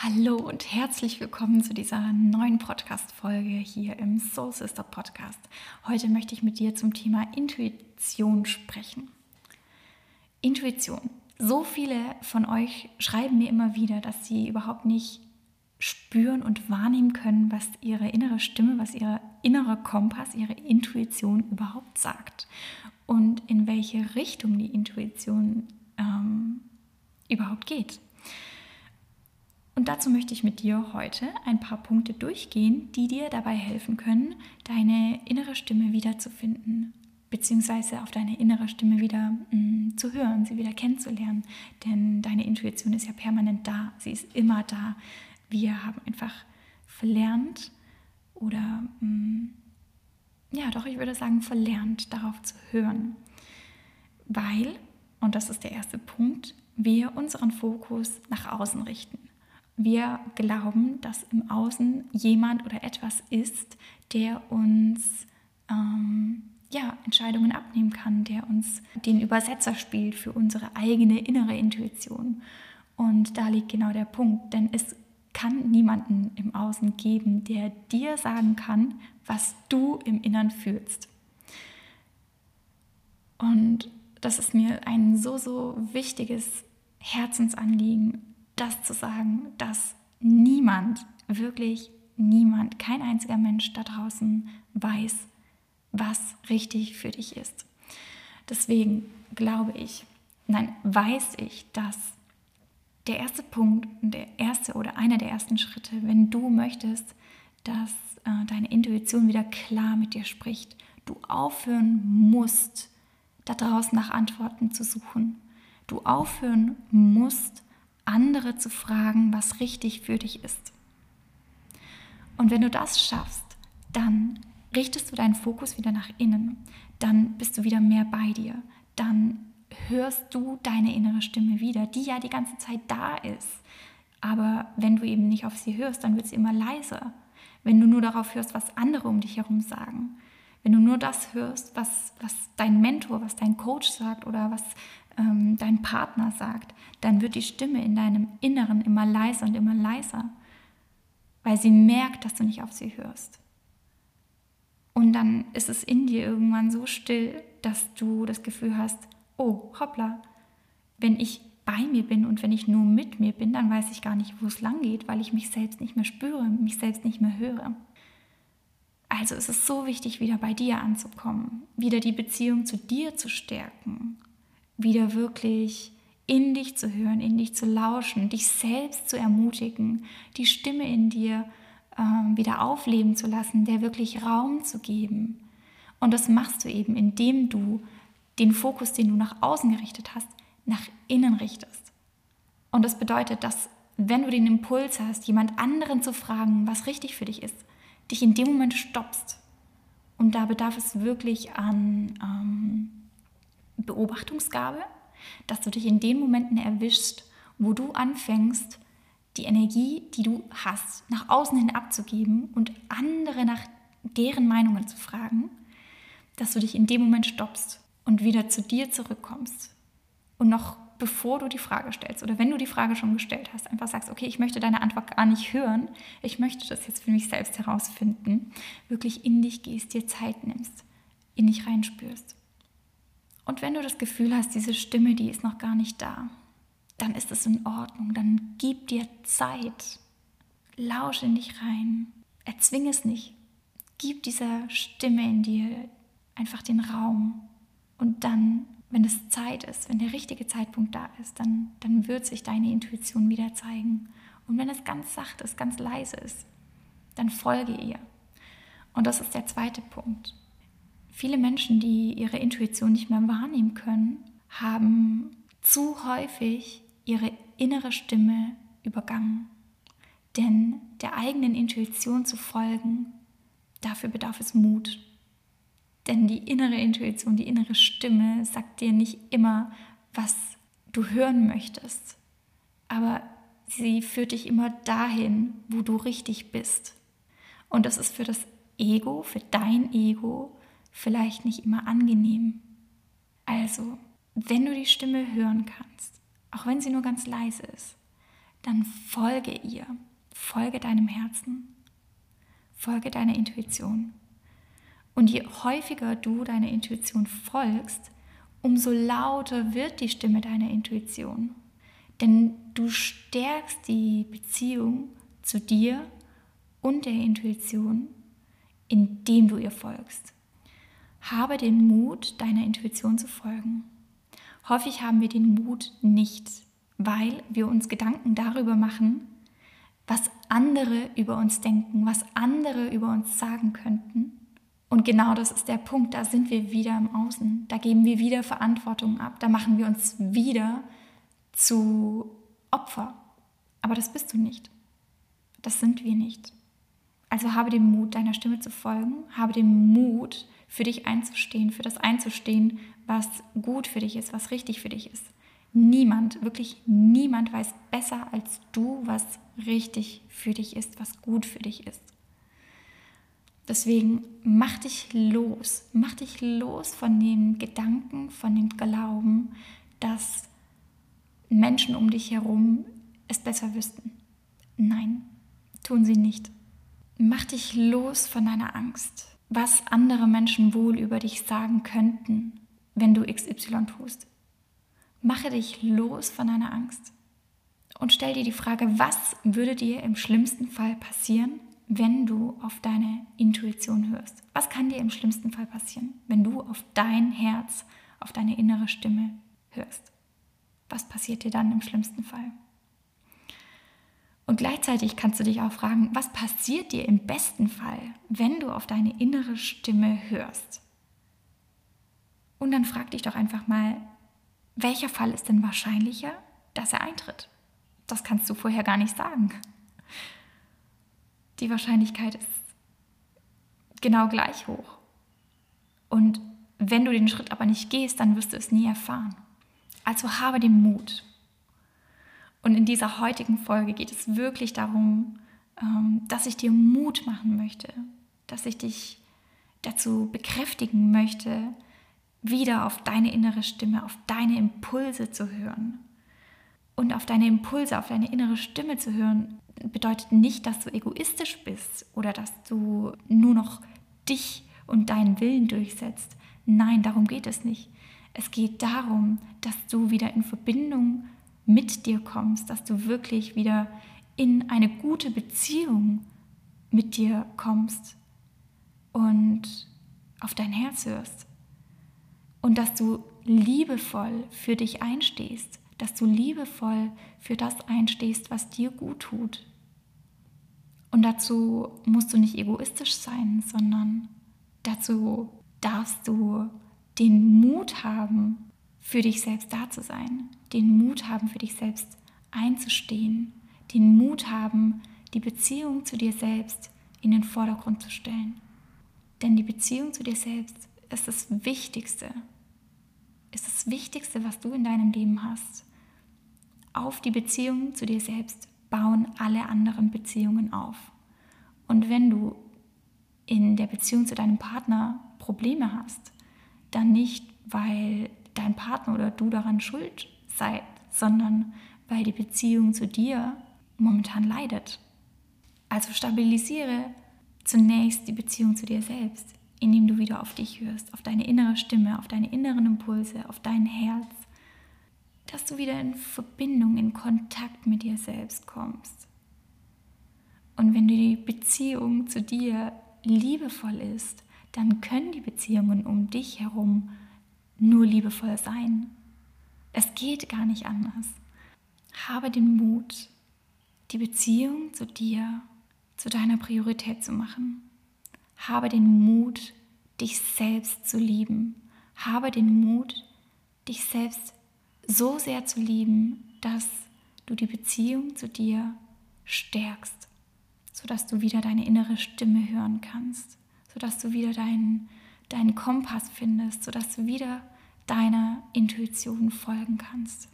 Hallo und herzlich willkommen zu dieser neuen Podcast-Folge hier im Soul Sister Podcast. Heute möchte ich mit dir zum Thema Intuition sprechen. Intuition. So viele von euch schreiben mir immer wieder, dass sie überhaupt nicht spüren und wahrnehmen können, was ihre innere Stimme, was ihr innerer Kompass, ihre Intuition überhaupt sagt und in welche Richtung die Intuition ähm, überhaupt geht. Und dazu möchte ich mit dir heute ein paar Punkte durchgehen, die dir dabei helfen können, deine innere Stimme wiederzufinden, beziehungsweise auf deine innere Stimme wieder mh, mm, zu hören, sie wieder kennenzulernen. Denn deine Intuition ist ja permanent da, sie ist immer da. Wir haben einfach verlernt oder, mh, mm, ja, doch, ich würde sagen, verlernt, darauf zu hören. Weil, und das ist der erste Punkt, wir unseren Fokus nach außen richten wir glauben, dass im Außen jemand oder etwas ist, der uns ähm, ja, Entscheidungen abnehmen kann, der uns den Übersetzer spielt für unsere eigene innere Intuition. Und da liegt genau der Punkt, denn es kann niemanden im Außen geben, der dir sagen kann, was du im Innern fühlst. Und das ist mir ein so, so wichtiges Herzensanliegen, das zu sagen, dass niemand, wirklich niemand, kein einziger Mensch da draußen weiß, was richtig für dich ist. Deswegen glaube ich, nein, weiß ich, dass der erste Punkt, der erste oder einer der ersten Schritte, wenn du möchtest, dass äh, deine Intuition wieder klar mit dir spricht, du aufhören musst, da draußen nach Antworten zu suchen. Du aufhören musst, andere zu fragen, was richtig für dich ist. Und wenn du das schaffst, dann richtest du deinen Fokus wieder nach innen, dann bist du wieder mehr bei dir, dann hörst du deine innere Stimme wieder, die ja die ganze Zeit da ist. Aber wenn du eben nicht auf sie hörst, dann wird sie immer leiser. Wenn du nur darauf hörst, was andere um dich herum sagen, wenn du nur das hörst, was, was dein Mentor, was dein Coach sagt oder was ähm, dein Partner sagt, dann wird die Stimme in deinem Inneren immer leiser und immer leiser, weil sie merkt, dass du nicht auf sie hörst. Und dann ist es in dir irgendwann so still, dass du das Gefühl hast, oh, hoppla, wenn ich bei mir bin und wenn ich nur mit mir bin, dann weiß ich gar nicht, wo es lang geht, weil ich mich selbst nicht mehr spüre, mich selbst nicht mehr höre. Also ist es so wichtig, wieder bei dir anzukommen, wieder die Beziehung zu dir zu stärken wieder wirklich in dich zu hören, in dich zu lauschen, dich selbst zu ermutigen, die Stimme in dir äh, wieder aufleben zu lassen, der wirklich Raum zu geben. Und das machst du eben, indem du den Fokus, den du nach außen gerichtet hast, nach innen richtest. Und das bedeutet, dass wenn du den Impuls hast, jemand anderen zu fragen, was richtig für dich ist, dich in dem Moment stoppst. Und da bedarf es wirklich an ähm, Beobachtungsgabe, dass du dich in den Momenten erwischst, wo du anfängst, die Energie, die du hast, nach außen hin abzugeben und andere nach deren Meinungen zu fragen, dass du dich in dem Moment stoppst und wieder zu dir zurückkommst. Und noch bevor du die Frage stellst oder wenn du die Frage schon gestellt hast, einfach sagst, okay, ich möchte deine Antwort gar nicht hören, ich möchte das jetzt für mich selbst herausfinden, wirklich in dich gehst, dir Zeit nimmst, in dich reinspürst. Und wenn du das Gefühl hast, diese Stimme, die ist noch gar nicht da, dann ist es in Ordnung. Dann gib dir Zeit. Lausch in dich rein. Erzwing es nicht. Gib dieser Stimme in dir einfach den Raum. Und dann, wenn es Zeit ist, wenn der richtige Zeitpunkt da ist, dann, dann wird sich deine Intuition wieder zeigen. Und wenn es ganz sacht ist, ganz leise ist, dann folge ihr. Und das ist der zweite Punkt. Viele Menschen, die ihre Intuition nicht mehr wahrnehmen können, haben zu häufig ihre innere Stimme übergangen. Denn der eigenen Intuition zu folgen, dafür bedarf es Mut. Denn die innere Intuition, die innere Stimme sagt dir nicht immer, was du hören möchtest. Aber sie führt dich immer dahin, wo du richtig bist. Und das ist für das Ego, für dein Ego, vielleicht nicht immer angenehm. Also, wenn du die Stimme hören kannst, auch wenn sie nur ganz leise ist, dann folge ihr. Folge deinem Herzen. Folge deiner Intuition. Und je häufiger du deiner Intuition folgst, umso lauter wird die Stimme deiner Intuition. Denn du stärkst die Beziehung zu dir und der Intuition, indem du ihr folgst. Habe den Mut, deiner Intuition zu folgen. Häufig haben wir den Mut nicht, weil wir uns Gedanken darüber machen, was andere über uns denken, was andere über uns sagen könnten. Und genau das ist der Punkt, da sind wir wieder im Außen, da geben wir wieder Verantwortung ab, da machen wir uns wieder zu Opfer. Aber das bist du nicht. Das sind wir nicht. Also habe den Mut, deiner Stimme zu folgen, habe den Mut, für dich einzustehen, für das einzustehen, was gut für dich ist, was richtig für dich ist. Niemand, wirklich niemand weiß besser als du, was richtig für dich ist, was gut für dich ist. Deswegen mach dich los, mach dich los von den Gedanken, von dem Glauben, dass Menschen um dich herum es besser wüssten. Nein, tun sie nicht. Mach dich los von deiner Angst, was andere Menschen wohl über dich sagen könnten, wenn du XY tust. Mache dich los von deiner Angst und stell dir die Frage, was würde dir im schlimmsten Fall passieren, wenn du auf deine Intuition hörst? Was kann dir im schlimmsten Fall passieren, wenn du auf dein Herz, auf deine innere Stimme hörst? Was passiert dir dann im schlimmsten Fall? Und gleichzeitig kannst du dich auch fragen, was passiert dir im besten Fall, wenn du auf deine innere Stimme hörst? Und dann frag dich doch einfach mal, welcher Fall ist denn wahrscheinlicher, dass er eintritt? Das kannst du vorher gar nicht sagen. Die Wahrscheinlichkeit ist genau gleich hoch. Und wenn du den Schritt aber nicht gehst, dann wirst du es nie erfahren. Also habe den Mut. Und in dieser heutigen Folge geht es wirklich darum, ähm, dass ich dir Mut machen möchte, dass ich dich dazu bekräftigen möchte, wieder auf deine innere Stimme, auf deine Impulse zu hören. Und auf deine Impulse, auf deine innere Stimme zu hören, bedeutet nicht, dass du egoistisch bist oder dass du nur noch dich und deinen Willen durchsetzt. Nein, darum geht es nicht. Es geht darum, dass du wieder in Verbindung mit dir kommst, dass du wirklich wieder in eine gute Beziehung mit dir kommst und auf dein Herz hörst und dass du liebevoll für dich einstehst, dass du liebevoll für das einstehst, was dir gut tut. Und dazu musst du nicht egoistisch sein, sondern dazu darfst du den Mut haben, für dich selbst da zu sein, den Mut haben, für dich selbst einzustehen, den Mut haben, die Beziehung zu dir selbst in den Vordergrund zu stellen. Denn die Beziehung zu dir selbst ist das Wichtigste, ist das Wichtigste, was du in deinem Leben hast. Auf die Beziehung zu dir selbst bauen alle anderen Beziehungen auf. Und wenn du in der Beziehung zu deinem Partner Probleme hast, dann nicht, weil dein Partner oder du daran schuld seid, sondern weil die Beziehung zu dir momentan leidet. Also stabilisiere zunächst die Beziehung zu dir selbst indem du wieder auf dich hörst, auf deine innere Stimme, auf deine inneren Impulse, auf dein Herz, dass du wieder in Verbindung, in Kontakt mit dir selbst kommst. Und wenn die Beziehung zu dir liebevoll ist, dann können die Beziehungen um dich herum nur liebevoll sein. Es geht gar nicht anders. Habe den Mut, die Beziehung zu dir zu deiner Priorität zu machen. Habe den Mut, dich selbst zu lieben. Habe den Mut, dich selbst so sehr zu lieben, dass du die Beziehung zu dir stärkst, sodass du wieder deine innere Stimme hören kannst, sodass du wieder deinen, deinen Kompass findest, sodass du wieder deiner Intuition folgen kannst.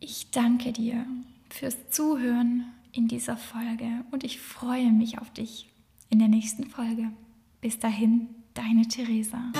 Ich danke dir fürs Zuhören in dieser Folge und ich freue mich auf dich in der nächsten Folge. Bis dahin, deine Theresa.